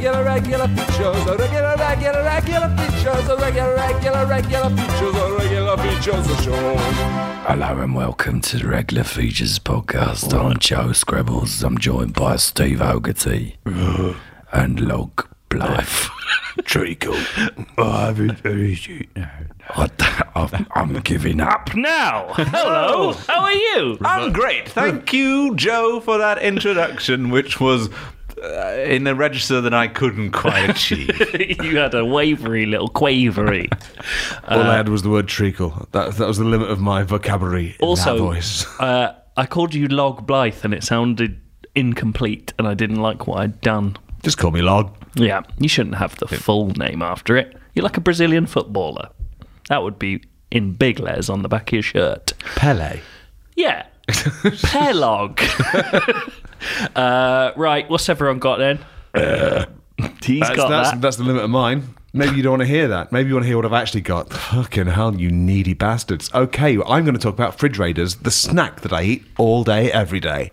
regular, regular features, a regular, regular, regular features, a regular, regular, regular features, a regular features of show. Hello and welcome to the Regular Features podcast. I'm Joe Skrebels. I'm joined by Steve Hogarty uh-huh. and Log Blyth. Treacle. I'm, I'm giving up now. Hello, how are you? I'm great. Thank you, Joe, for that introduction, which was uh, in a register that I couldn't quite achieve. you had a wavery little quavery. All I had was the word treacle. That, that was the limit of my vocabulary. in Also, that voice. uh, I called you Log Blyth and it sounded incomplete, and I didn't like what I'd done. Just call me Log. Yeah, you shouldn't have the full name after it. You're like a Brazilian footballer. That would be in big letters on the back of your shirt. Pele. Yeah. Pelog. uh, right, what's everyone got then? He's That's, got that's, that. that's the limit of mine. Maybe you don't want to hear that. Maybe you want to hear what I've actually got. Fucking hell, you needy bastards. Okay, well, I'm going to talk about fridge raiders, the snack that I eat all day, every day.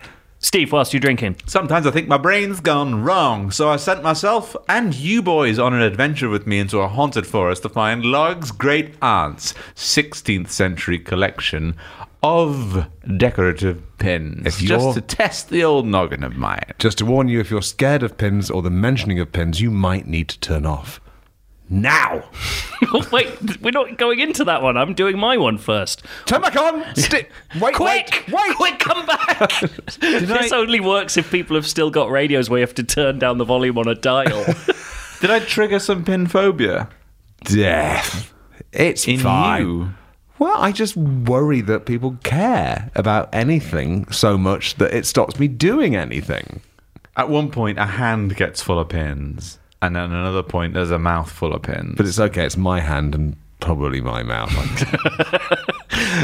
Steve, whilst you're drinking? Sometimes I think my brain's gone wrong, so I sent myself and you boys on an adventure with me into a haunted forest to find Log's great aunt's 16th century collection of decorative pins. If just you're- to test the old noggin of mine. Just to warn you, if you're scared of pins or the mentioning of pins, you might need to turn off. Now! Wait, we're not going into that one. I'm doing my one first. Turn back on! Stick! Wait, Quick! wait, wait! Quick, come back! this only works if people have still got radios where you have to turn down the volume on a dial. Did I trigger some pin phobia? Death. It's In fine. you? Well, I just worry that people care about anything so much that it stops me doing anything. At one point, a hand gets full of pins, and then another point, there's a mouth full of pins. But it's okay, it's my hand and probably my mouth.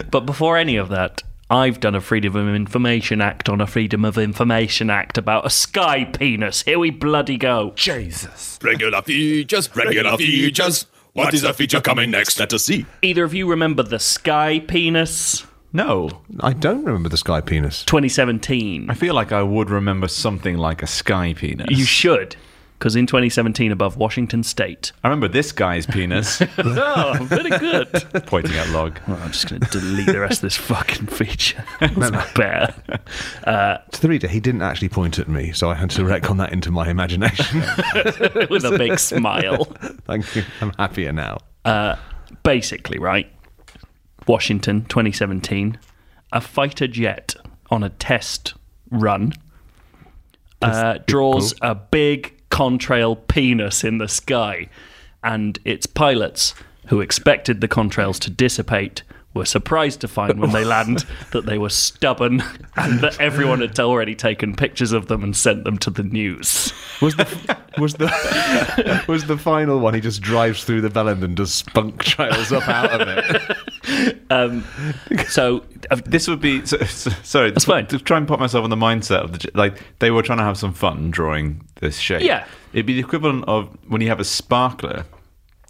but before any of that, I've done a Freedom of Information Act on a Freedom of Information Act about a sky penis. Here we bloody go. Jesus. Regular features, regular features. What is the feature coming next? Let us see. Either of you remember the sky penis? No. I don't remember the sky penis. 2017. I feel like I would remember something like a sky penis. You should, because in 2017, above Washington State. I remember this guy's penis Oh, very good. pointing at log. I'm just going to delete the rest of this fucking feature. It's better. To the reader, he didn't actually point at me, so I had to retcon that into my imagination. With a big smile. Thank you. I'm happier now. Basically, right? Washington, 2017. A fighter jet on a test run uh, draws a big contrail penis in the sky, and its pilots, who expected the contrails to dissipate, were surprised to find when they land that they were stubborn and that everyone had already taken pictures of them and sent them to the news. Was the was the was the final one? He just drives through the Bellend and does spunk trails up out of it. So, uh, This would be so, so- sorry. That's fine. To try and put myself in the mindset of the like they were trying to have some fun drawing this shape. Yeah. it'd be the equivalent of when you have a sparkler.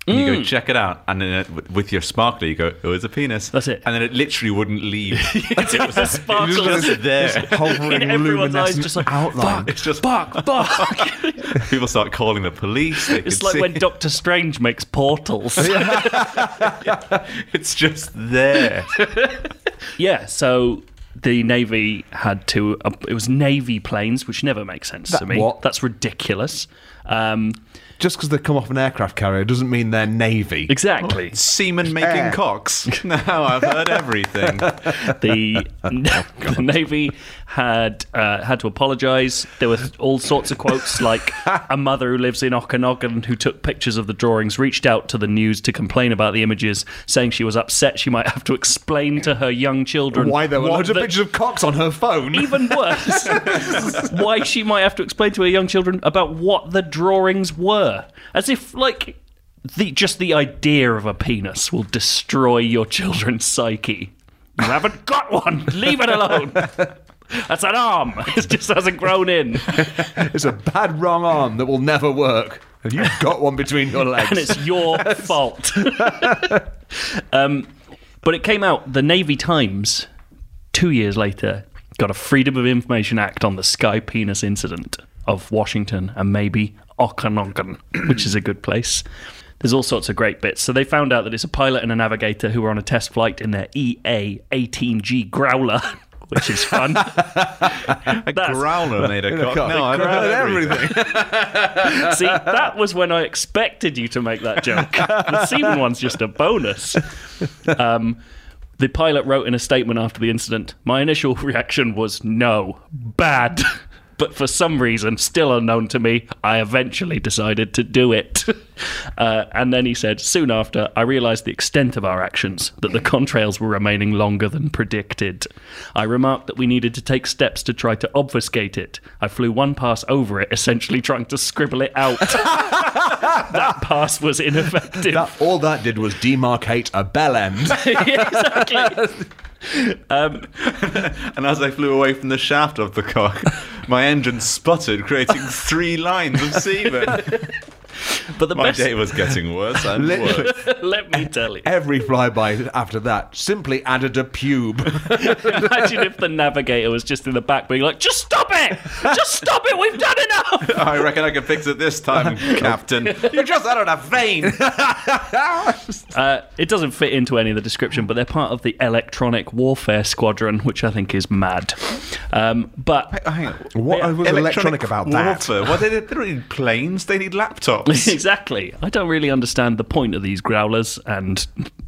And you Mm. go check it out, and then it, with your sparkler, you go, "Oh, it's a penis." That's it. And then it literally wouldn't leave. it was a sparkler It was just there. Hovering in everyone's eyes, luminescent just like, outline. It's just fuck, fuck. people start calling the police. They It's like see. when Doctor Strange makes portals. it's just there. yeah, so the Navy had to. Uh, it was Navy planes, which never makes sense to me. what? That's ridiculous. Um, Just because they come off an aircraft carrier doesn't mean they're navy. exactly. Seamen making Air. cocks. Now I've heard everything. The, the Navy had uh, had to apologise. There were all sorts of quotes, like a mother who lives in Okanogan who took pictures of the drawings reached out to the news to complain about the images, saying she was upset she might have to explain to her young children Why there were what loads of pictures of cocks on her phone? even worse, why she might have to explain to her young children about what the drawings were, as if like the just the idea of a penis will destroy your children's psyche. You haven't got one. Leave it alone. That's an arm. It just hasn't grown in, It's a bad wrong arm that will never work. And you've got one between your legs. and it's your fault. um, but it came out. The Navy Times, two years later, got a Freedom of Information Act on the Sky Penis incident. Of Washington and maybe Okanogan, which is a good place. There's all sorts of great bits. So they found out that it's a pilot and a navigator who were on a test flight in their EA 18G Growler, which is fun. A growler made a cock. cock. No, I've heard everything. See, that was when I expected you to make that joke. The semen one's just a bonus. Um, the pilot wrote in a statement after the incident My initial reaction was no, bad. But for some reason, still unknown to me, I eventually decided to do it. Uh, and then he said, soon after, I realised the extent of our actions, that the contrails were remaining longer than predicted. I remarked that we needed to take steps to try to obfuscate it. I flew one pass over it, essentially trying to scribble it out. that pass was ineffective. That, all that did was demarcate a bell end. exactly. Um, and as I flew away from the shaft of the cock, my engine sputtered, creating three lines of semen. But the My best, day was getting worse and Literally. worse. let me tell you, Every flyby after that simply added a pube. imagine if the navigator was just in the back being like, just stop it! Just stop it! We've done enough! I reckon I can fix it this time, Captain. You just added a vein. Uh, it doesn't fit into any of the description, but they're part of the Electronic Warfare Squadron, which I think is mad. Um, but Hang on. What was electronic about that? warfare. Well, they, they don't need planes. They need laptops. exactly, I don't really understand the point of these growlers, and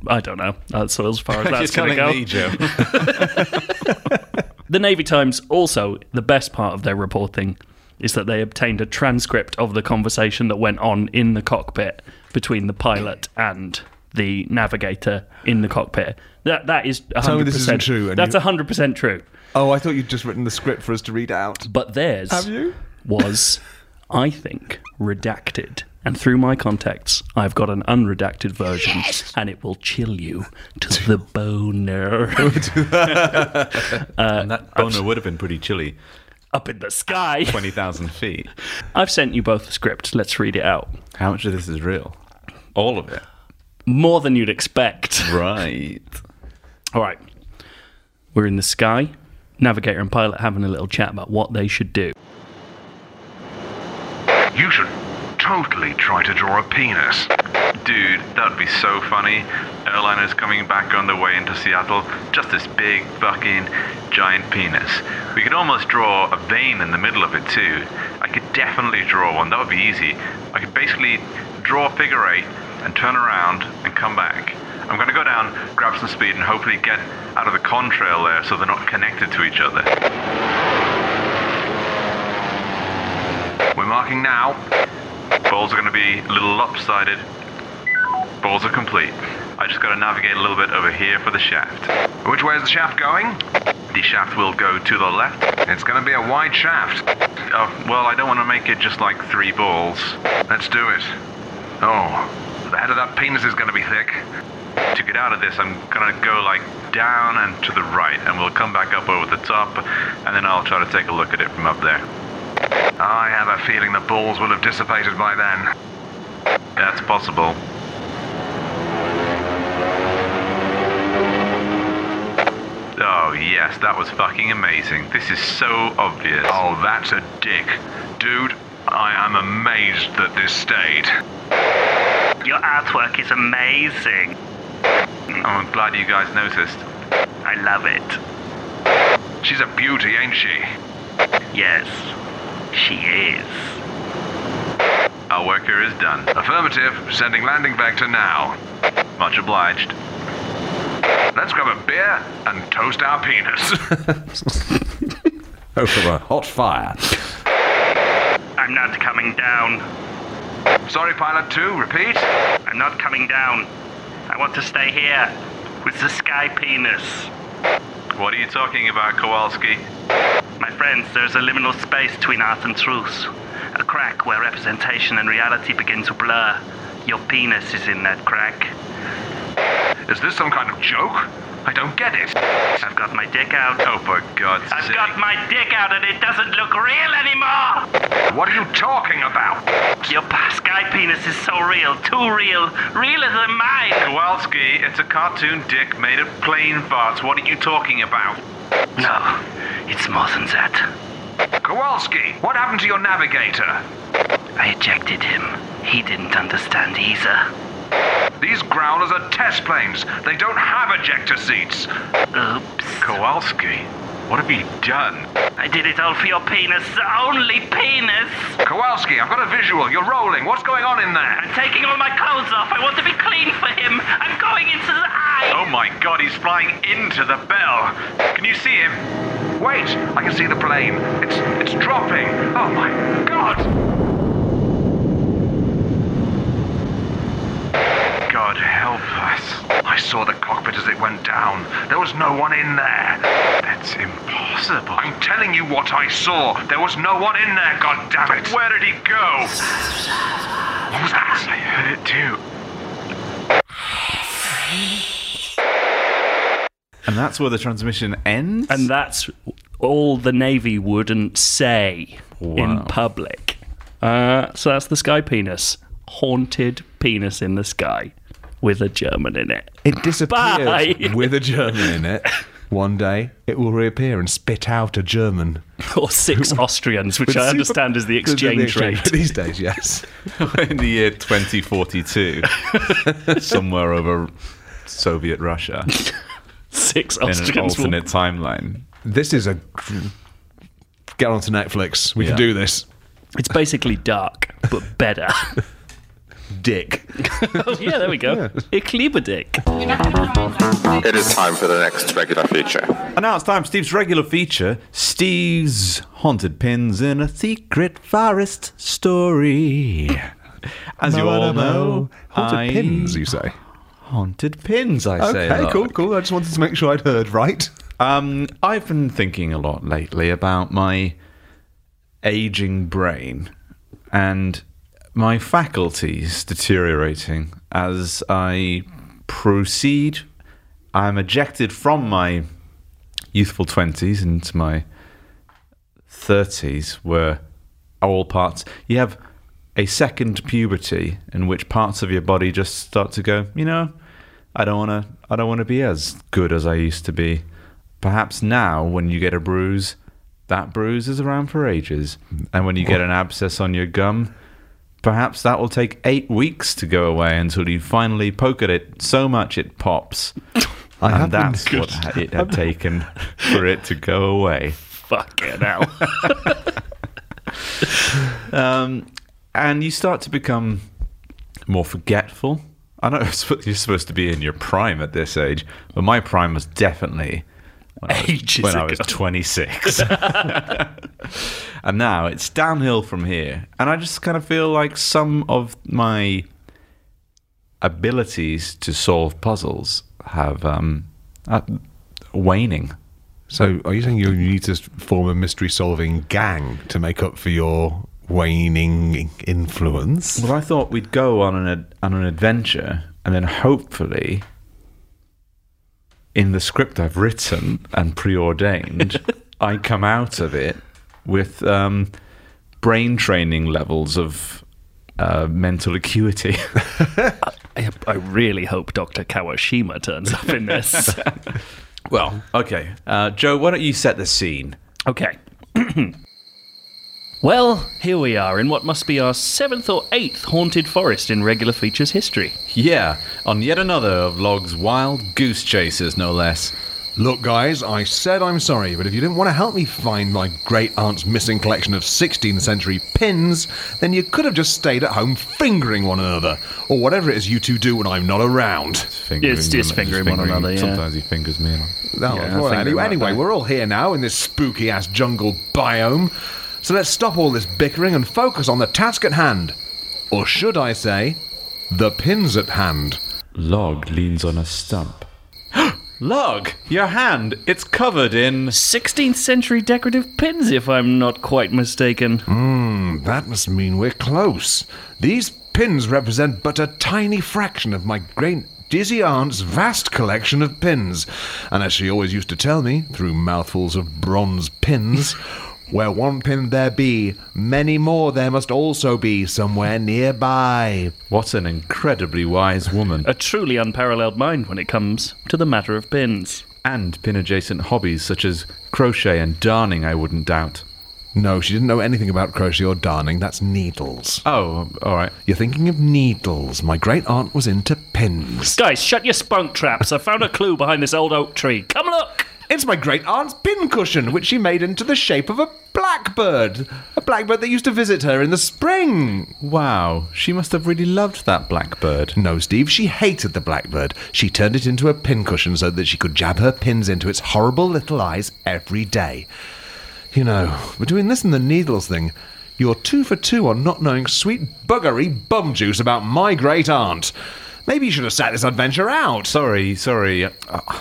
I don't know. That's as far as that's going to go. me. The Navy Times also, the best part of their reporting is that they obtained a transcript of the conversation that went on in the cockpit between the pilot and the navigator in the cockpit. That that is 100%. Tell me this isn't true, That's you- 100% true. Oh, I thought you'd just written the script for us to read out. But theirs Have you? was, I think, redacted. And through my contacts, I've got an unredacted version, and it will chill you to the boner uh, and that boner would have been pretty chilly. up in the sky. 20,000 feet. I've sent you both the script. Let's read it out. How much of this is real? All of it. More than you'd expect. Right. All right. We're in the sky. Navigator and pilot having a little chat about what they should do. You should totally try to draw a penis. Dude, that would be so funny. Airliners coming back on the way into Seattle, just this big fucking giant penis. We could almost draw a vein in the middle of it too. I could definitely draw one, that would be easy. I could basically draw a figure eight and turn around and come back. I'm gonna go down, grab some speed, and hopefully get out of the contrail there so they're not connected to each other. We're marking now. Balls are going to be a little lopsided. Balls are complete. I just got to navigate a little bit over here for the shaft. Which way is the shaft going? The shaft will go to the left. It's going to be a wide shaft. Oh, well, I don't want to make it just like three balls. Let's do it. Oh, the head of that penis is going to be thick. To get out of this, I'm going to go like down and to the right, and we'll come back up over the top, and then I'll try to take a look at it from up there. I have a feeling the balls will have dissipated by then. That's possible. Oh, yes, that was fucking amazing. This is so obvious. Oh, that's a dick. Dude, I am amazed that this stayed. Your artwork is amazing. Oh, I'm glad you guys noticed. I love it. She's a beauty, ain't she? Yes, she is. Our work here is done. Affirmative, sending landing vector now. Much obliged. Let's grab a beer and toast our penis. Over a hot fire. I'm not coming down. Sorry, Pilot 2, repeat. I'm not coming down. I want to stay here with the sky penis. What are you talking about, Kowalski? My friends, there's a liminal space between art and truth. A crack where representation and reality begin to blur. Your penis is in that crack. Is this some kind of joke? I don't get it. I've got my dick out. Oh, for God's I've sake. got my dick out and it doesn't look real anymore! What are you talking about? Your sky penis is so real, too real, realer than mine! Kowalski, it's a cartoon dick made of plane farts. What are you talking about? No, it's more than that. Kowalski, what happened to your navigator? I ejected him. He didn't understand either. These growlers are test planes. They don't have ejector seats. Oops. Kowalski, what have you done? I did it all for your penis. Only penis. Kowalski, I've got a visual. You're rolling. What's going on in there? I'm taking all my clothes off. I want to be clean for him. I'm going into the eye. Oh my god, he's flying into the bell. Can you see him? Wait, I can see the plane. It's it's dropping. Oh my god! God help us. I saw the cockpit as it went down. There was no one in there. That's impossible. I'm telling you what I saw. There was no one in there, god damn it. Where did he go? What was that? I heard it too. And that's where the transmission ends. And that's all the Navy wouldn't say in public. Uh, so that's the sky penis. Haunted penis in the sky with a German in it. It disappears Bye. with a German in it. One day, it will reappear and spit out a German. Or six Austrians, which With I super- understand is the Because of the exchange rate. These days, yes. in the year 2042, somewhere over Soviet Russia, Six in an Austrians. will- alternate timeline. This is a. Get onto Netflix. We Yeah. can do this. It's basically dark, but better. Dick. oh, yeah, there we go. Ich liebe dick. It is time for the next regular feature. And now it's time for Steve's regular feature Steve's Haunted Pins in a Secret Forest Story. As you all know, Haunted I- pins, you say? Haunted Pins, I say. Okay, cool, cool. I just wanted to make sure I'd heard right. Um, I've been thinking a lot lately about my aging brain and my faculties deteriorating as I proceed. I'm ejected from my youthful 20s into my 30s, where all parts. You have a second puberty in which parts of your body just start to go, you know, I don't want to I don't want to be as good as I used to be. Perhaps now when you get a bruise, that bruise is around for ages. And when you get oh. an abscess on your gum, perhaps that will take 8 weeks to go away until you finally poke at it so much it pops. I and been that's what it had taken for it to go away. Fuck it now. Um, and you start to become more forgetful. I know you're supposed to be in your prime at this age, but my prime was definitely when, I was, Ages when I was 26. and now it's downhill from here. And I just kind of feel like some of my abilities to solve puzzles have um, are waning. So, are you saying you need to form a mystery solving gang to make up for your waning influence? Well, I thought we'd go on an ad- on an adventure, and then hopefully, in the script I've written and preordained, I come out of it with um, brain training levels of uh, mental acuity. I, I really hope Dr. Kawashima turns up in this. well, okay, uh, Joe, why don't you set the scene? Okay. well, here we are in what must be our seventh or eighth haunted forest in regular features history. Yeah, on yet another of Log's wild goose chases, no less. Look, guys, I said I'm sorry, but if you didn't want to help me find my great aunt's missing collection of 16th century pins, then you could have just stayed at home fingering one another, or whatever it is you two do when I'm not around. Fingering It's just them- fingering one another, yeah. Sometimes he fingers me. No, oh, Yeah, well, anyway, anyway we're all here now in this spooky ass jungle biome. So let's stop all this bickering and focus on the task at hand. Or should I say, the pins at hand. Log leans on a stump. Log, your hand, it's covered in. 16th century decorative pins, if I'm not quite mistaken. Hmm, that must mean we're close. These pins represent but a tiny fraction of my great dizzy aunt's vast collection of pins. And as she always used to tell me, through mouthfuls of bronze pins, where one pin there be, many more there must also be somewhere nearby. What an incredibly wise woman. A truly unparalleled mind when it comes to the matter of pins. And pin adjacent hobbies such as crochet and darning, I wouldn't doubt. No, she didn't know anything about crochet or darning. That's needles. Oh, all right. You're thinking of needles. My great aunt was into pins. Guys, shut your spunk traps. I found a clue behind this old oak tree. Come look! It's my great aunt's pin cushion, which she made into the shape of a blackbird. A blackbird that used to visit her in the spring. Wow, she must have really loved that blackbird. No, Steve, she hated the blackbird. She turned it into a pincushion so that she could jab her pins into its horrible little eyes every day. You know, between this and the needles thing, you're two for two on not knowing sweet buggery bum juice about my great aunt. Maybe you should have sat this adventure out. Sorry, sorry. I-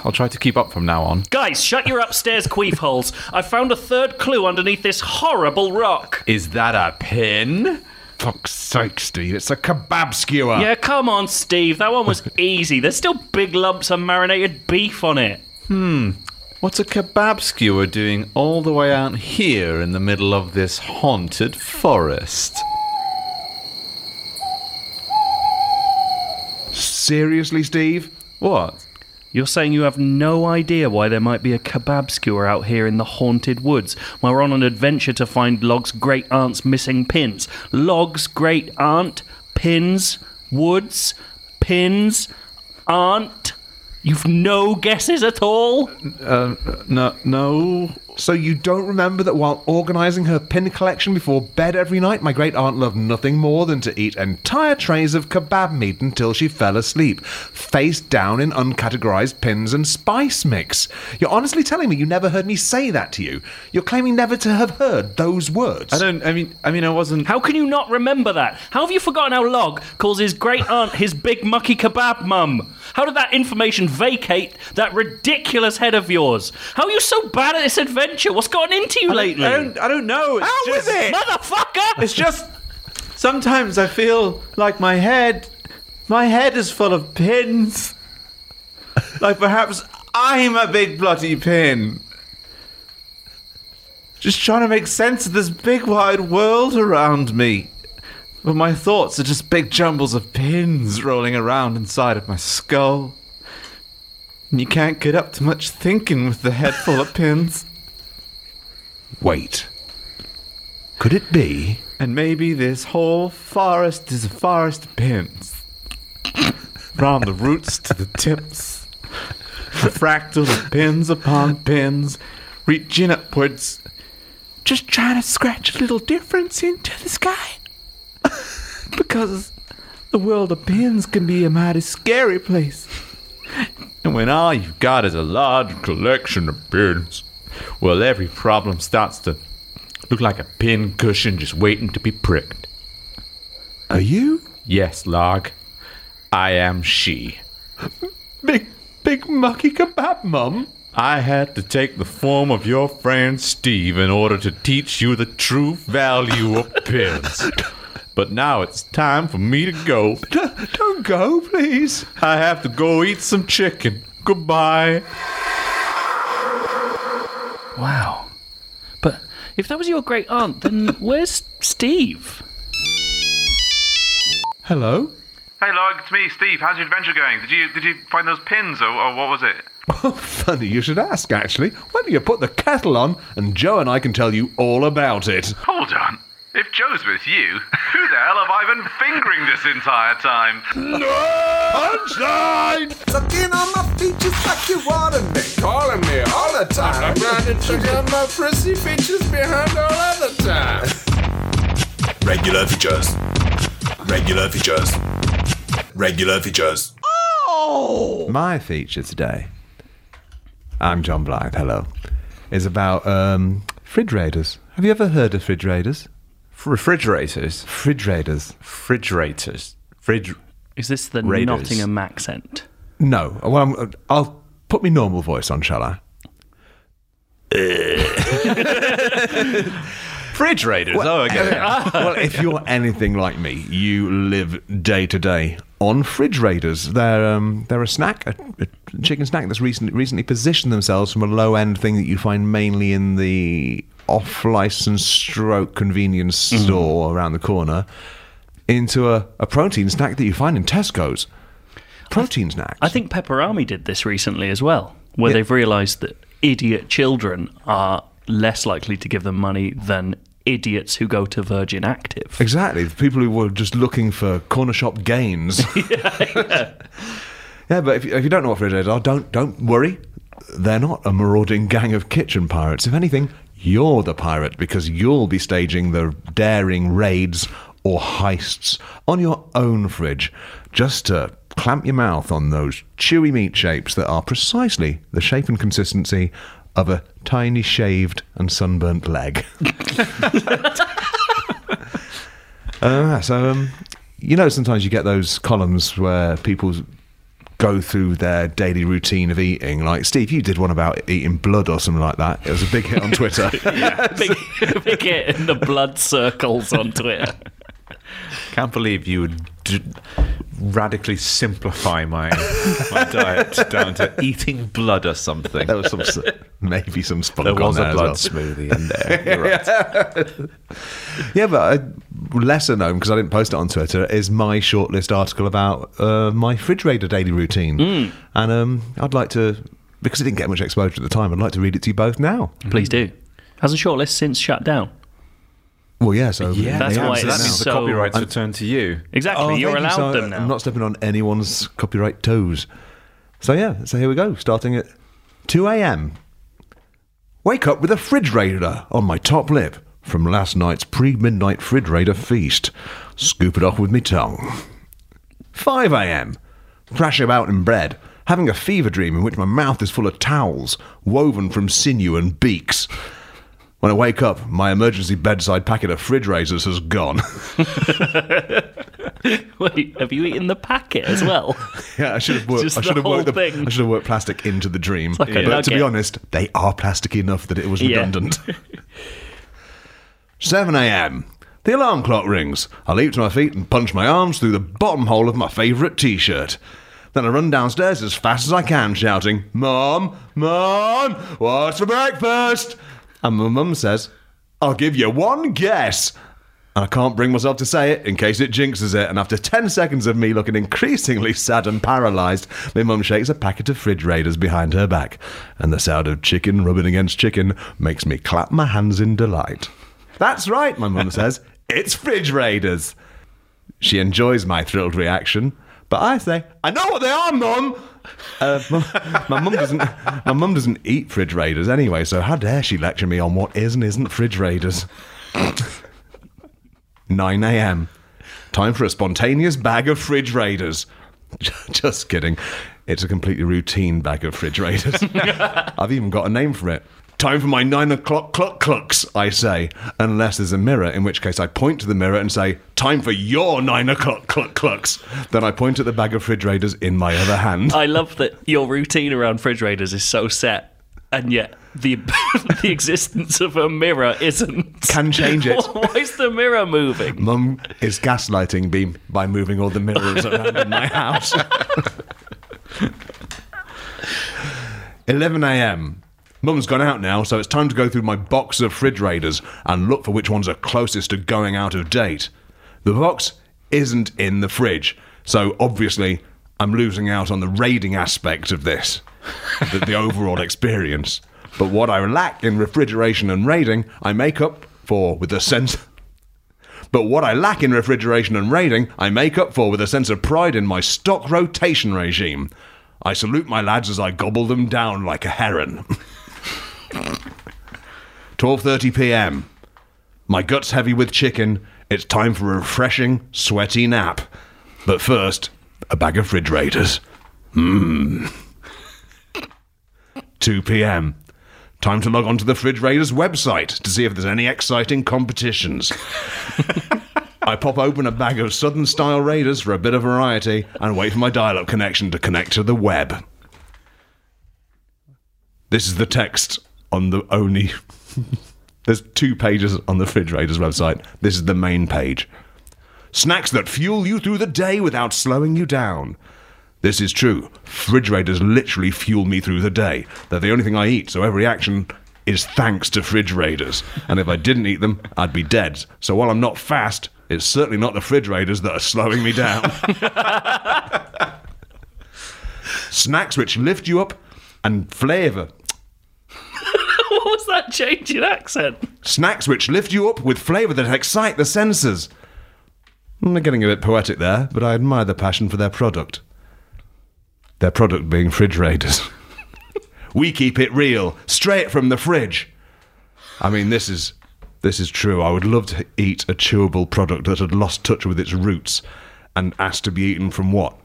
I'll try to keep up from now on. Guys, shut your upstairs queef holes. I found a third clue underneath this horrible rock. Is that a pin? Fuck's sake, Steve, it's a kebab skewer. Yeah, come on, Steve. That one was easy. There's still big lumps of marinated beef on it. Hmm. What's a kebab skewer doing all the way out here in the middle of this haunted forest? Seriously, Steve? What? You're saying you have no idea why there might be a kebab skewer out here in the haunted woods while we're on an adventure to find Log's great aunt's missing pins. Log's great aunt, pins, woods, pins, aunt. You've no guesses at all? Uh, no, no. So you don't remember that while organising her pin collection before bed every night, my great aunt loved nothing more than to eat entire trays of kebab meat until she fell asleep, face down in uncategorised pins and spice mix. You're honestly telling me you never heard me say that to you? You're claiming never to have heard those words? I don't. I mean, I mean, I wasn't. How can you not remember that? How have you forgotten how Log calls his great aunt his big mucky kebab mum? How did that information vacate that ridiculous head of yours? How are you so bad at this adventure? What's gotten into you lately? I don't. I don't know. It's How just, is it? Motherfucker! It's just. Sometimes I feel like my head, my head is full of pins. like perhaps I'm a big bloody pin. Just trying to make sense of this big wide world around me. But my thoughts are just big jumbles of pins rolling around inside of my skull. And you can't get up to much thinking with the head full of pins. Wait. Could it be? And maybe this whole forest is a forest of pins. From the roots to the tips. A fractal of pins upon pins, reaching upwards. Just trying to scratch a little difference into the sky. because the world of pins can be a mighty scary place. And when all you've got is a large collection of pins, well, every problem starts to look like a pin cushion just waiting to be pricked. Are you? Yes, Log. I am she. Big, big mucky kebab, Mum? I had to take the form of your friend Steve in order to teach you the true value of pins. But now it's time for me to go. Don't go, please. I have to go eat some chicken. Goodbye. Wow. But if that was your great aunt, then where's Steve? Hello? Hey, Log, it's me, Steve. How's your adventure going? Did you did you find those pins, or, or what was it? Oh, funny you should ask, actually. Why don't you put the kettle on and Joe and I can tell you all about it? Hold on. If Joe's with you, who the hell have I been fingering this entire time? No! Punchline! Sucking on my features like you wanted me. Calling me all the time. I'm trying to check out my prissy features behind all other time. Regular features. Regular features. Regular features. Oh! My feature today, I'm Jon Blyth, hello, is about um, fridge raiders. Have you ever heard of fridge raiders? Refrigerators. Refrigerators. raiders. Refrigerators. Fridge. Is this the Raiders. Nottingham accent? No. Well, I'm, I'll put my normal voice on, shall I? Refrigerators. oh, I get it. well, if you're anything like me, you live day to day on fridge raiders. They're um, they're a snack, a, a chicken snack that's recently recently positioned themselves from a low end thing that you find mainly in the off license stroke convenience store around the corner into a, a protein snack that you find in Tesco's. Protein snacks. I think Pepperami did this recently as well, where Yeah. they've realised that idiot children are less likely to give them money than idiots who go to Virgin Active. Exactly. The people who were just looking for corner shop gains. yeah, but if you, if you don't know what fridge are, don't don't worry. They're not a marauding gang of kitchen pirates. If anything, you're the pirate because you'll be staging the daring raids or heists on your own fridge just to clamp your mouth on those chewy meat shapes that are precisely the shape and consistency of a tiny shaved and sunburnt leg. Uh, so, um, you know, sometimes you get those columns where people go through their daily routine of eating. Like, Steve, you did one about eating blood or something like that. It was a big hit on Twitter. big, big hit in the blood circles on Twitter. Can't believe you would d- radically simplify my my diet down to eating blood or something. There was some, maybe some spunk There was on a there as blood well. smoothie in there. You're right. Yeah, but uh, lesser known because I didn't post it on Twitter is my shortlist article about uh, my fridge raider daily routine, and um, I'd like to because it didn't get much exposure at the time. I'd like to read it to you both now. Please do. Hasn't Shortlist since shut down? Well, yeah, so Yeah, That's why so that it's means the so- copyrights return to you. Exactly. Oh, You're thank you. allowed So, them uh, now. I'm not stepping on anyone's copyright toes. So yeah, so here we go. Starting at 2 a.m. Wake up with a fridge raider on my top lip from last night's pre-midnight fridge raider feast. Scoop it off with me tongue. 5 a.m. Crashing about in bed, having a fever dream in which my mouth is full of towels woven from sinew and beaks. When I wake up, my emergency bedside packet of fridge raiders has gone. Wait, have you eaten the packet as well? Yeah, I should have worked. Just I should the have worked. The, thing. I should have worked plastic into the dream. like a but to be honest, they are plastic enough that it was Yeah. redundant. Seven a.m. The alarm clock rings. I leap to my feet and punch my arms through the bottom hole of my favourite T-shirt. Then I run downstairs as fast as I can, shouting, "Mom, Mom, what's for breakfast?" And my mum says, "I'll give you one guess." And I can't bring myself to say it in case it jinxes it. And after 10 seconds of me looking increasingly sad and paralysed, my mum shakes a packet of fridge raiders behind her back. And the sound of chicken rubbing against chicken makes me clap my hands in delight. That's right, my mum says. It's fridge raiders. She enjoys my thrilled reaction. But I say, I know what they are, mum. Uh, mum- my mum doesn't. My mum doesn't eat fridge raiders anyway. So how dare she lecture me on what is and isn't fridge raiders? 9 a.m. Time for a spontaneous bag of fridge raiders. Just kidding. It's a completely routine bag of fridge raiders. I've even got a name for it. Time for my nine o'clock cluck clucks, I say. Unless there's a mirror, in which case I point to the mirror and say, Time for your nine o'clock cluck clucks. Then I point at the bag of fridge raiders in my other hand. I love that your routine around fridge raiders is so set, and yet the the existence of a mirror isn't. Can change it. Why is the mirror moving? Mum is gaslighting me by moving all the mirrors around in my house. 11 a.m. Mum's gone out now, so it's time to go through my box of fridge raiders and look for which ones are closest to going out of date. The box isn't in the fridge, so obviously I'm losing out on the raiding aspect of this, the, the overall experience. But what I lack in refrigeration and raiding, I make up for with a sense. But what I lack in refrigeration and raiding, I make up for with a sense of pride in my stock rotation regime. I salute my lads as I gobble them down like a heron. 12:30 p.m. My gut's heavy with chicken. It's time for a refreshing, sweaty nap. But first, a bag of fridge raiders. Mmm. 2 p.m. Time to log on to the Fridge Raiders website to see if there's any exciting competitions. I pop open a bag of Southern style Raiders for a bit of variety and wait for my dial up connection to connect to the web. This is the text on the only. There's two pages on the Fridge Raiders website. This is the main page. Snacks that fuel you through the day without slowing you down. This is true. Fridge Raiders literally fuel me through the day. They're the only thing I eat, so every action is thanks to Fridge Raiders. And if I didn't eat them, I'd be dead. So while I'm not fast, it's certainly not the Fridge Raiders that are slowing me down. Snacks which lift you up and flavour. That change in accent? Snacks which lift you up with flavour that excite the senses. I'm getting a bit poetic there, but I admire the passion for their product. Their product being fridge raiders. we keep it real, straight from the fridge. I mean, this is this is true. I would love to eat a chewable product that had lost touch with its roots and asked to be eaten from what?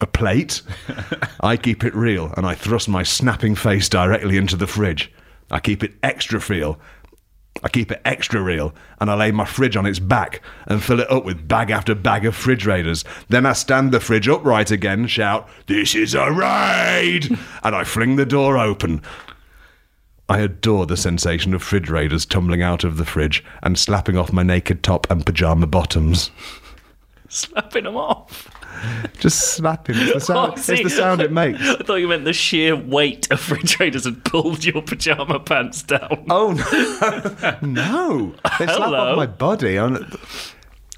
A plate? I keep it real and I thrust my snapping face directly into the fridge. I keep it extra real. I keep it extra real and I lay my fridge on its back and fill it up with bag after bag of fridge raiders. Then I stand the fridge upright again, shout, This is a raid! and I fling the door open. I adore the sensation of fridge raiders tumbling out of the fridge and slapping off my naked top and pyjama bottoms. Slapping them off. Just slapping. It's the oh, sound, Oh, it's the sound it makes. I thought you meant the sheer weight of refrigerators had pulled your pajama pants down. Oh no, no! They slap Hello. off my body. I'm,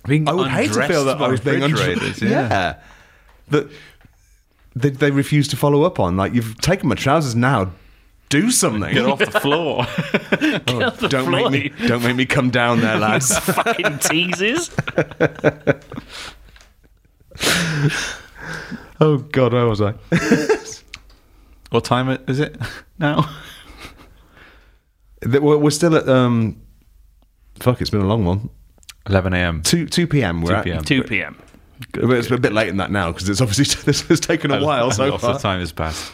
Being I would hate to feel that I was being refrigerators. undre- yeah. That they, they refuse to follow up on. Like you've taken my trousers now. Do something. Get off the floor. Oh, the don't make me don't make me come down there, lads. Fucking teases. oh God, where was I? what time is it now? We're we're still at um. Fuck, it's been a long one. 11 a.m. Two two p.m. We're 2 at. p.m. 2 p.m. But It's a bit late in that now because it's obviously this has taken a while so Lots far. of time has passed.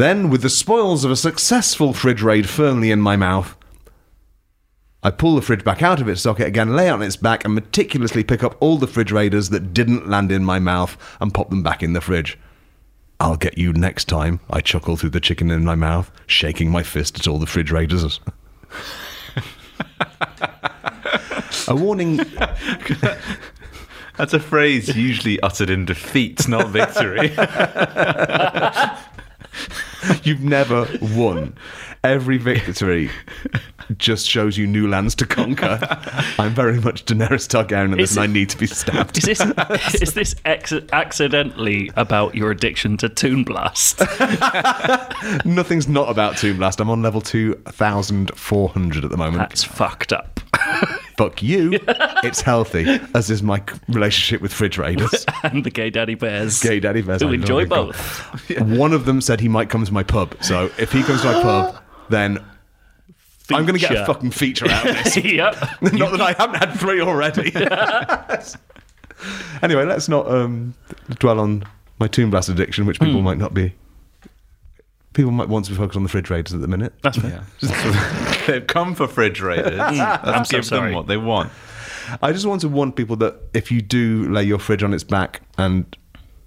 Then, with the spoils of a successful fridge raid firmly in my mouth, I pull the fridge back out of its socket again, lay it on its back, and meticulously pick up all the fridge raiders that didn't land in my mouth and pop them back in the fridge. I'll get you next time, I chuckle through the chicken in my mouth, shaking my fist at all the fridge raiders. a warning That's a phrase usually uttered in defeat, not victory. You've never won. Every victory just shows you new lands to conquer. I'm very much Daenerys Targaryen in this, and I need to be stabbed. Is this is this ex- accidentally about your addiction to Toon Blast? Nothing's not about Toon Blast. I'm on level 2,400 at the moment. That's fucked up. Fuck you. it's healthy, as is my relationship with Fridge Raiders. and the gay daddy bears. Gay Daddy Bears. Who enjoy both. One of them said he might come to my pub. So if he comes to my pub, then I'm going to get a fucking feature out of this. yep. not that I haven't had three already. anyway, let's not um, dwell on my Toon Blast addiction, which people might not be. People might want to be focused on the fridge raiders at the minute. That's fair. They've come for fridge raiders. Let's I'm so give sorry. them what they want. I just want to warn people that if you do lay your fridge on its back and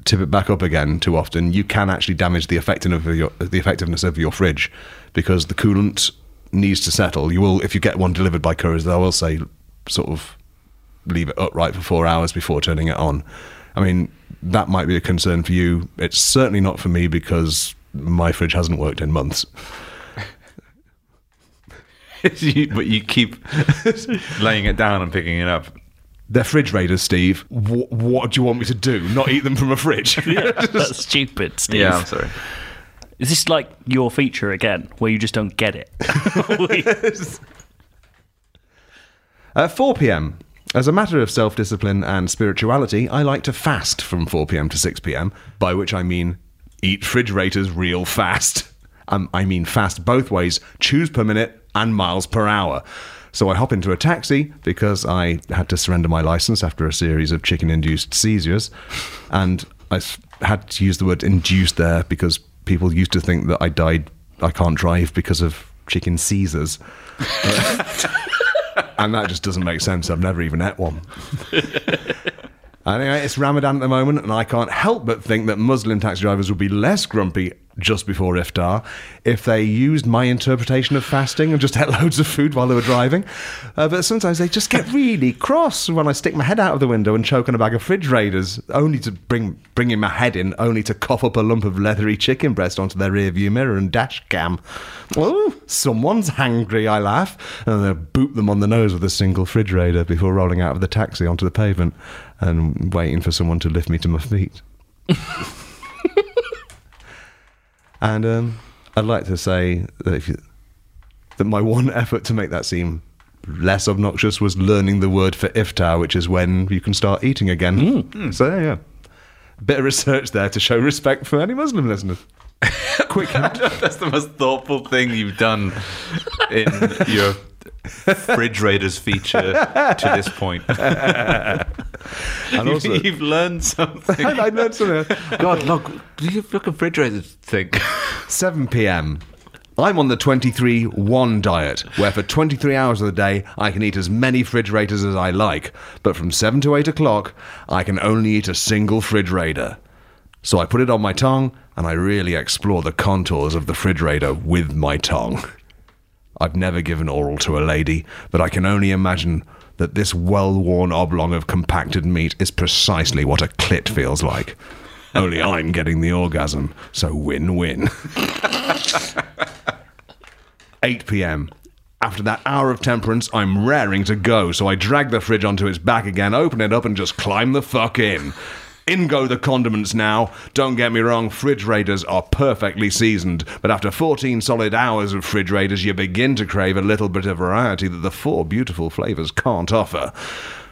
tip it back up again too often, you can actually damage the effectiveness of your the effectiveness of your fridge because the coolant needs to settle. You will if you get one delivered by couriers, they will say sort of leave it upright for four hours before turning it on. I mean, that might be a concern for you. It's certainly not for me because my fridge hasn't worked in months. You- but you keep laying it down and picking it up. They're fridge raiders, Steve. Wh- what do you want me to do? Not eat them from a fridge? That's stupid, Steve. Yeah, I'm sorry. Is this like your feature again, where you just don't get it? At 4 pm, as a matter of self discipline and spirituality, I like to fast from 4 pm to 6 pm, by which I mean eat refrigerators real fast. Um, I mean fast both ways, chews per minute and miles per hour. So I hop into a taxi because I had to surrender my license after a series of chicken induced seizures. And I had to use the word induced there because people used to think that I died, I can't drive because of chicken Caesars. and that just doesn't make sense. I've never even ate one. anyway, it's Ramadan at the moment, and I can't help but think that Muslim taxi drivers would be less grumpy just before iftar if they used my interpretation of fasting and just ate loads of food while they were driving. Uh, but sometimes they just get really cross when I stick my head out of the window and choke on a bag of fridge raiders, only to bring bringing my head in, only to cough up a lump of leathery chicken breast onto their rearview mirror and dash cam. Oh, someone's hangry, I laugh, and then boot them on the nose with a single fridge raider before rolling out of the taxi onto the pavement and waiting for someone to lift me to my feet. and um, I'd like to say that if you, that my one effort to make that seem less obnoxious was learning the word for iftar, which is when you can start eating again. So yeah, yeah. bit of research there to show respect for any Muslim listeners. Quick. That's the most thoughtful thing you've done in your Fridge Raiders feature to this point. And also, You've learned something. I learned something. God, look, do you look at Fridge Raiders think? 7 p.m. I'm on the 23 1 diet, where for 23 hours of the day I can eat as many refrigerators as I like, but from 7 to 8 o'clock I can only eat a single refrigerator. So I put it on my tongue and I really explore the contours of the refrigerator with my tongue. I've never given oral to a lady, but I can only imagine that this well worn oblong of compacted meat is precisely what a clit feels like. Only I'm getting the orgasm, so win win. 8 pm. After that hour of temperance, I'm raring to go, so I drag the fridge onto its back again, open it up, and just climb the fuck in. In go the condiments now. Don't get me wrong, fridge raiders are perfectly seasoned, but after 14 solid hours of fridge raiders, you begin to crave a little bit of variety that the four beautiful flavours can't offer.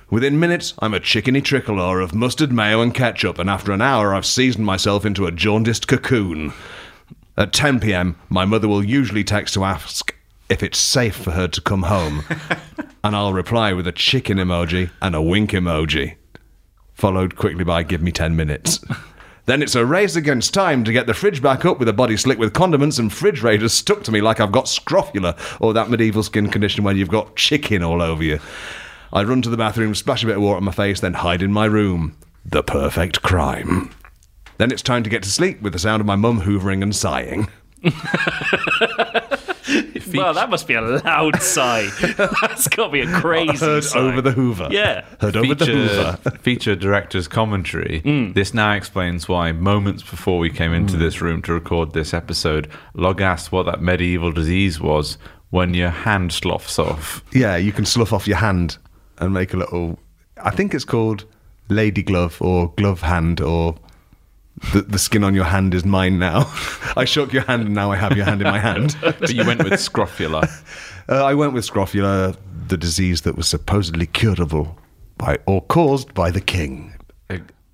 Within minutes, I'm a chickeny tricolor of mustard, mayo, and ketchup, and after an hour, I've seasoned myself into a jaundiced cocoon. At 10 pm, my mother will usually text to ask if it's safe for her to come home, and I'll reply with a chicken emoji and a wink emoji, followed quickly by give me 10 minutes. Then it's a race against time to get the fridge back up with a body slick with condiments and fridge raiders stuck to me like I've got scrofula or that medieval skin condition when you've got chicken all over you. I run to the bathroom, splash a bit of water on my face, then hide in my room. The perfect crime. Then it's time to get to sleep with the sound of my mum hoovering and sighing. Well, that must be a loud sigh. That's got to be a uh, crazy Heard sigh. over the hoover. Yeah. Heard over the hoover. feature director's commentary. Hmm. This now explains why moments before we came into hmm. this room to record this episode, Log asked what that medieval disease was when your hand sloughs off. Yeah, you can slough off your hand and make a little. I think it's called lady glove or glove hand or the, the skin on your hand is mine now. I shook your hand and now I have your hand in my hand. But you went with scrofula. Uh, I went with scrofula, the disease that was supposedly curable by or caused by the king.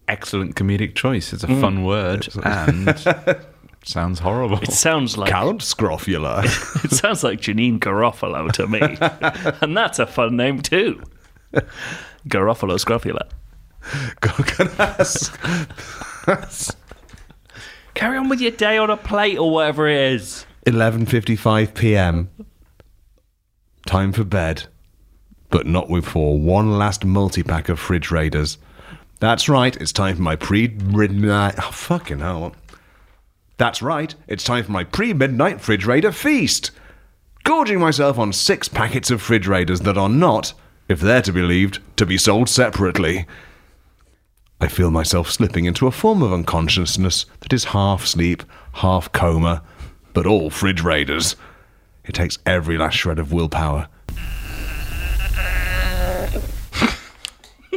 Excellent comedic choice. It's a fun word and sounds horrible. It sounds like Count Scrofula. it sounds like Janeane Garofalo to me, and that's a fun name too. Garofalo Scrofula. Carry on with your day on a plate or whatever it is. 11:55 p.m. Time for bed, but not before one last multi-pack of fridge raiders. That's right, it's time for my pre-midnight. Oh, fucking hell! That's right, it's time for my pre-midnight fridge raider feast. Gorging myself on six packets of fridge raiders that are not, if they're to be believed, to be sold separately. I feel myself slipping into a form of unconsciousness that is half sleep, half coma, but all fridge raiders. It takes every last shred of willpower.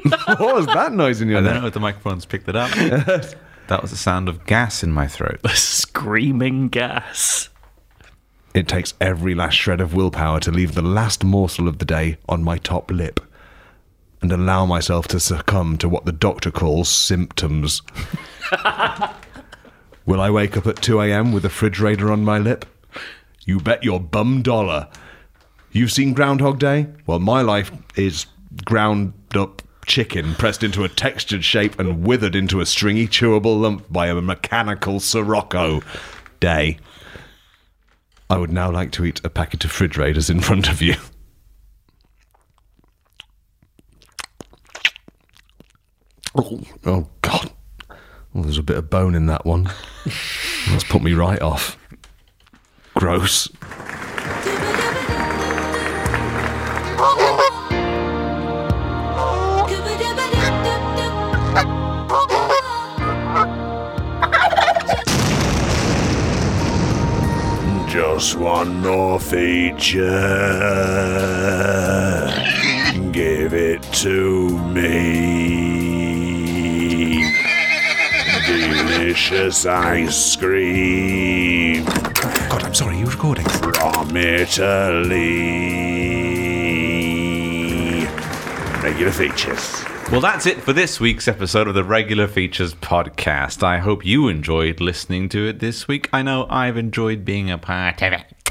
what was that noise in your I don't know if the microphones picked it up. that was the sound of gas in my throat. Screaming gas. It takes every last shred of willpower to leave the last morsel of the day on my top lip and allow myself to succumb to what the doctor calls symptoms. Will I wake up at 2 a.m. with a refrigerator on my lip? You bet your bum dollar. You've seen Groundhog Day? Well, my life is ground up chicken pressed into a textured shape and withered into a stringy, chewable lump by a mechanical Sirocco day. I would now like to eat a packet of fridge raiders in front of you. Oh, oh God. Well, there's a bit of bone in that one. That's put me right off. Gross. Just one more feature. Give it to me. Delicious ice cream God, I'm sorry, you are recording? from Italy. Regular features. Well, that's it for this week's episode of the Regular Features podcast. I hope you enjoyed listening to it this week. I know I've enjoyed being a part of it.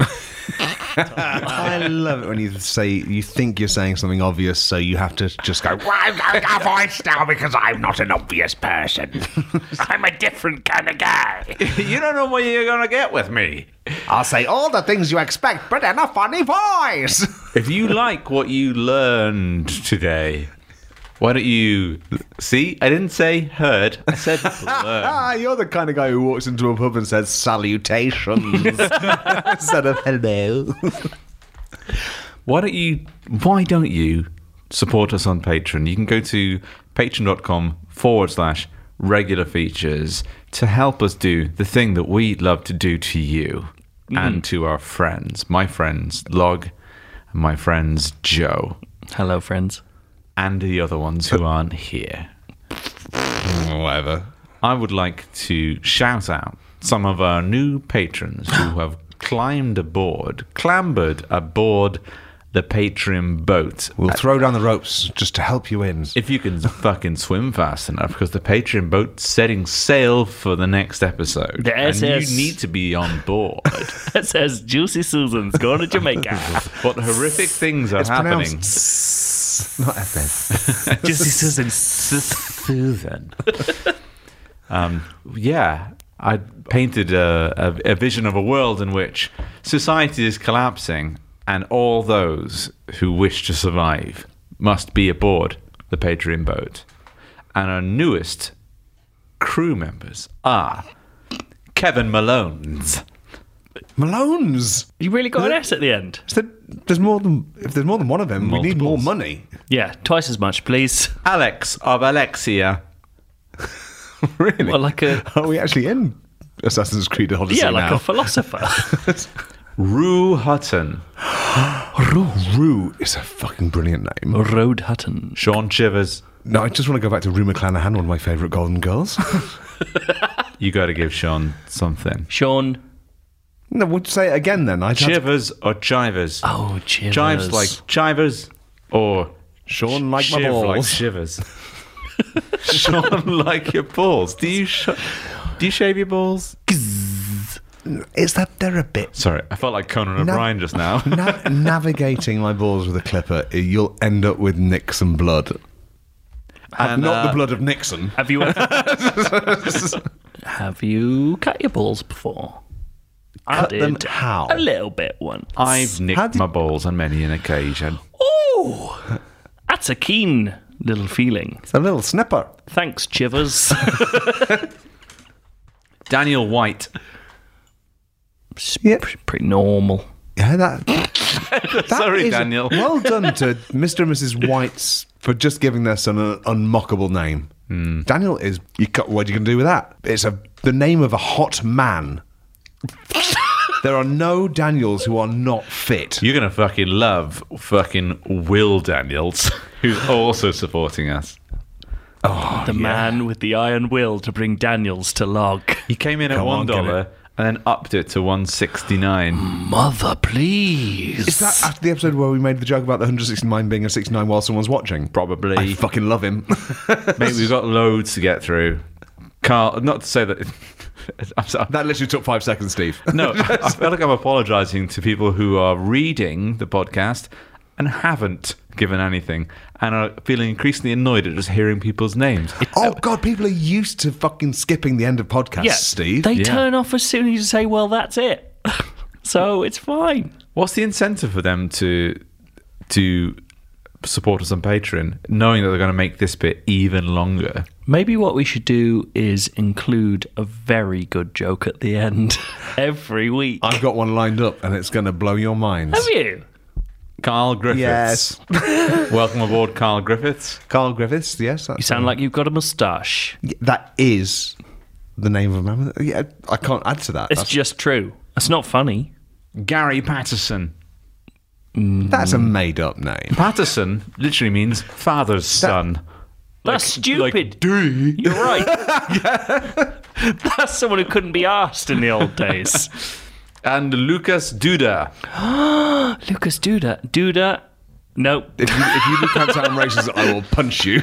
I love it when you say you think you're saying something obvious, so you have to just go. Well, I'm going to avoid now because I'm not an obvious person. I'm a different kind of guy. you don't know what you're going to get with me. I'll say all the things you expect, but in a funny voice. If you like what you learned today, why don't you see? I didn't say heard. I said learn. ah, you're the kind of guy who walks into a pub and says salutations instead of hello. Why don't you? Why don't you support us on Patreon? You can go to patreon.com forward slash regular features to help us do the thing that we love to do to you and to our friends. My friends Log, and my friends Joe, Hello, friends. And the other ones who aren't here. Whatever. I would like to shout out some of our new patrons who have climbed aboard, clambered aboard the Patreon boat. We'll throw down the ropes just to help you in. If you can fucking swim fast enough, because the Patreon boat's setting sail for the next episode. The and SS. you need to be on board. It says Juicy Susan's going to Jamaica. what horrific things are It's happening? pronounced not FM. Juicy Susan. Susan. um, yeah, I painted a, a, a vision of a world in which society is collapsing and all those who wish to survive must be aboard the Patreon boat. And our newest crew members are Kevin Malone's. Malone's. You really got an S at the end. Is there- there's more than if there's more than one of them, we need more money. Yeah, twice as much, please. Alex of Alexia. really? Well, like a Are we actually in Assassin's Creed Odyssey yeah, like now? a philosopher. Rue Hutton. Rue. Rue is a fucking brilliant name. Road Hutton. Sean Chivers. No, I just want to go back to Rue McClanahan, one of my favourite Golden Girls. You got to give Sean something. Sean. No, would you say it again then? I Chivers or Chivers? Oh, Chivers. Chives like Chivers or Sean like my shiv like balls. shivers. Sean like your balls. Do you sh- do you shave your balls? Is that they're a bit Sorry, I felt like Conan O'Brien just now. Na- navigating my balls with a clipper, you'll end up with Nixon blood. And, Not the uh, blood of Nixon. Have you have you cut your balls before? I Cut did them how? a little bit once. I've nicked did- my balls on many an occasion. Oh, that's a keen little feeling. It's a little snipper. Thanks, Chivers. Daniel White. Yep. Pretty normal. Yeah, that. that Sorry, is- Daniel. Well done to Mr. and Mrs. Whites for just giving their son an unmockable name. Hmm. Daniel is. You, what are you going to do with that? It's a the name of a hot man. There are no Daniels who are not fit. You're gonna fucking love fucking Will Daniels, who's also supporting us. Oh, the man with the iron will to bring Daniels to log. He came in at Come one get and then upped it to one sixty nine. Mother, please. Is that after the episode where we made the joke about the 169 being a 69 while someone's watching? Probably. I fucking love him. Mate, we've got loads to get through. Carl, not to say that. I'm sorry. that literally took five seconds, Steve. No, I I feel like I'm apologising to people who are reading the podcast and haven't given anything and are feeling increasingly annoyed at just hearing people's names. Oh God, people are used to fucking skipping the end of podcasts, yeah, Steve. They Yeah. turn off as soon as you say, "Well, that's it." so it's fine. What's the incentive for them to to support us on Patreon, knowing that they're going to make this bit even longer? Maybe what we should do is include a very good joke at the end every week. I've got one lined up, and it's going to blow your minds. Have you? Carl Griffiths. Yes. Welcome aboard, Carl Griffiths. Carl Griffiths. Yes, that's You sound like you've got a moustache. that is the name of a man. Yeah, I can't add to that. It's That's, just true. It's not funny. Gary Patterson. That's a made-up name. Patterson literally means father's son. That's stupid. Like, You're right. That's someone who couldn't be asked in the old days. And Lucas Duda. Lucas Duda. Duda. Nope. If you, if you can't sound racist, I will punch you.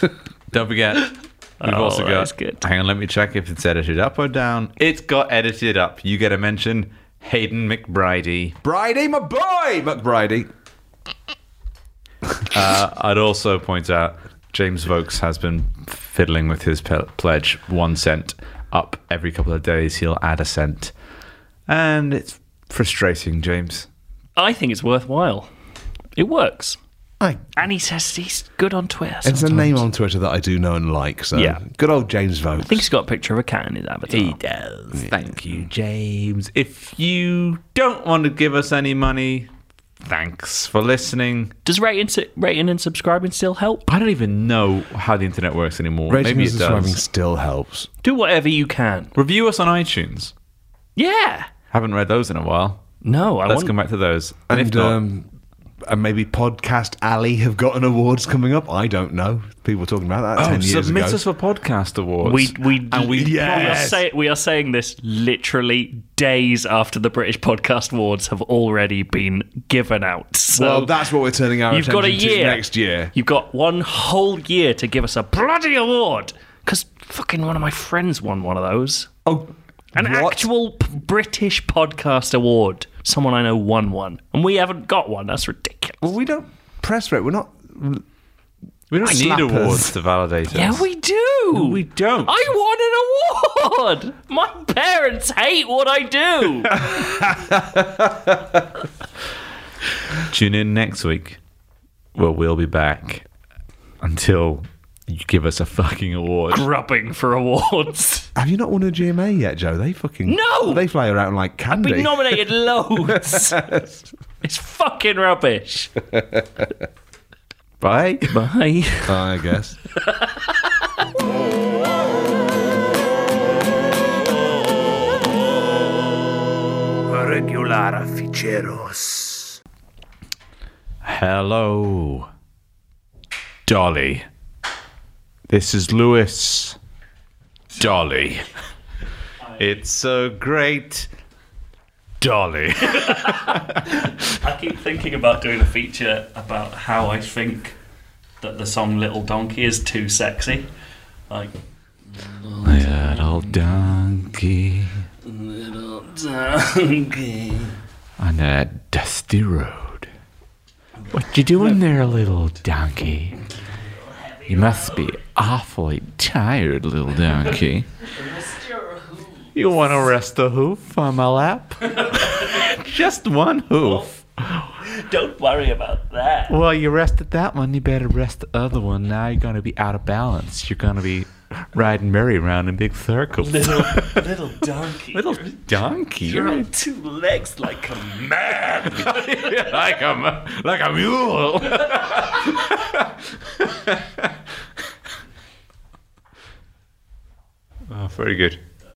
Don't forget. We've Oh, also that's got. good. Hang on, let me check if it's edited up or down. It's got edited up. You get a mention. Hayden McBridey. Bridie, my boy! McBridey. Uh, I'd also point out James Vokes has been fiddling with his pe- pledge one cent up every couple of days. He'll add a cent, and it's frustrating, James. I think it's worthwhile. It works. Aye. And he says he's good on Twitter. It's a sometimes. name on Twitter that I do know and like. So Yeah. good old James Vogt. I think he's got a picture of a cat in his avatar. He does. Thank you, James. If you don't want to give us any money, thanks for listening. Does rating, rating and subscribing still help? I don't even know how the internet works anymore. Rating Maybe and it subscribing does. still helps. Do whatever you can. Review us on iTunes. Yeah. Haven't read those in a while. No, I Let's want. come back to those. And, And, if not, um, and maybe Podcast Alley have gotten awards coming up. I don't know. People were talking about that oh, ten years submit ago. us for podcast awards. We we and we we, are say, we are saying this literally days after the British Podcast Awards have already been given out. So well, that's what we're turning our you've got a attention to year next year. You've got one whole year to give us a bloody award because fucking one of my friends won one of those. Oh, An what? actual British podcast award. Someone I know won one, and we haven't got one. That's ridiculous. Well, we don't press rate. We're not. we don't need slappers. awards to validate us. Yeah, we do. We don't. I won an award. My parents hate what I do. Tune in next week. Well, we'll be back until you give us a fucking award. Grubbing for awards. Have you not won a GMA yet, Joe? They fucking No! They fly around like candy. Been nominated loads. it's fucking rubbish. Bye. Bye. I guess. Regular ficheros. Hello, Dolly. This is Lewis. Dolly. It's so great. Dolly. I keep thinking about doing a feature about how I think that the song Little Donkey is too sexy. Like, Little donkey Little Donkey. on that dusty road. What you doing there, little donkey? You must be awfully tired, little donkey. You want to rest a hoof on my lap? Just one hoof. Don't worry about that. Well, you rested that one, you better rest the other one. Now you're going to be out of balance. You're going to be riding merry-round in big circles. Little, little donkey. Little donkey. You're on two legs like a man. like a like a mule. Oh, very good.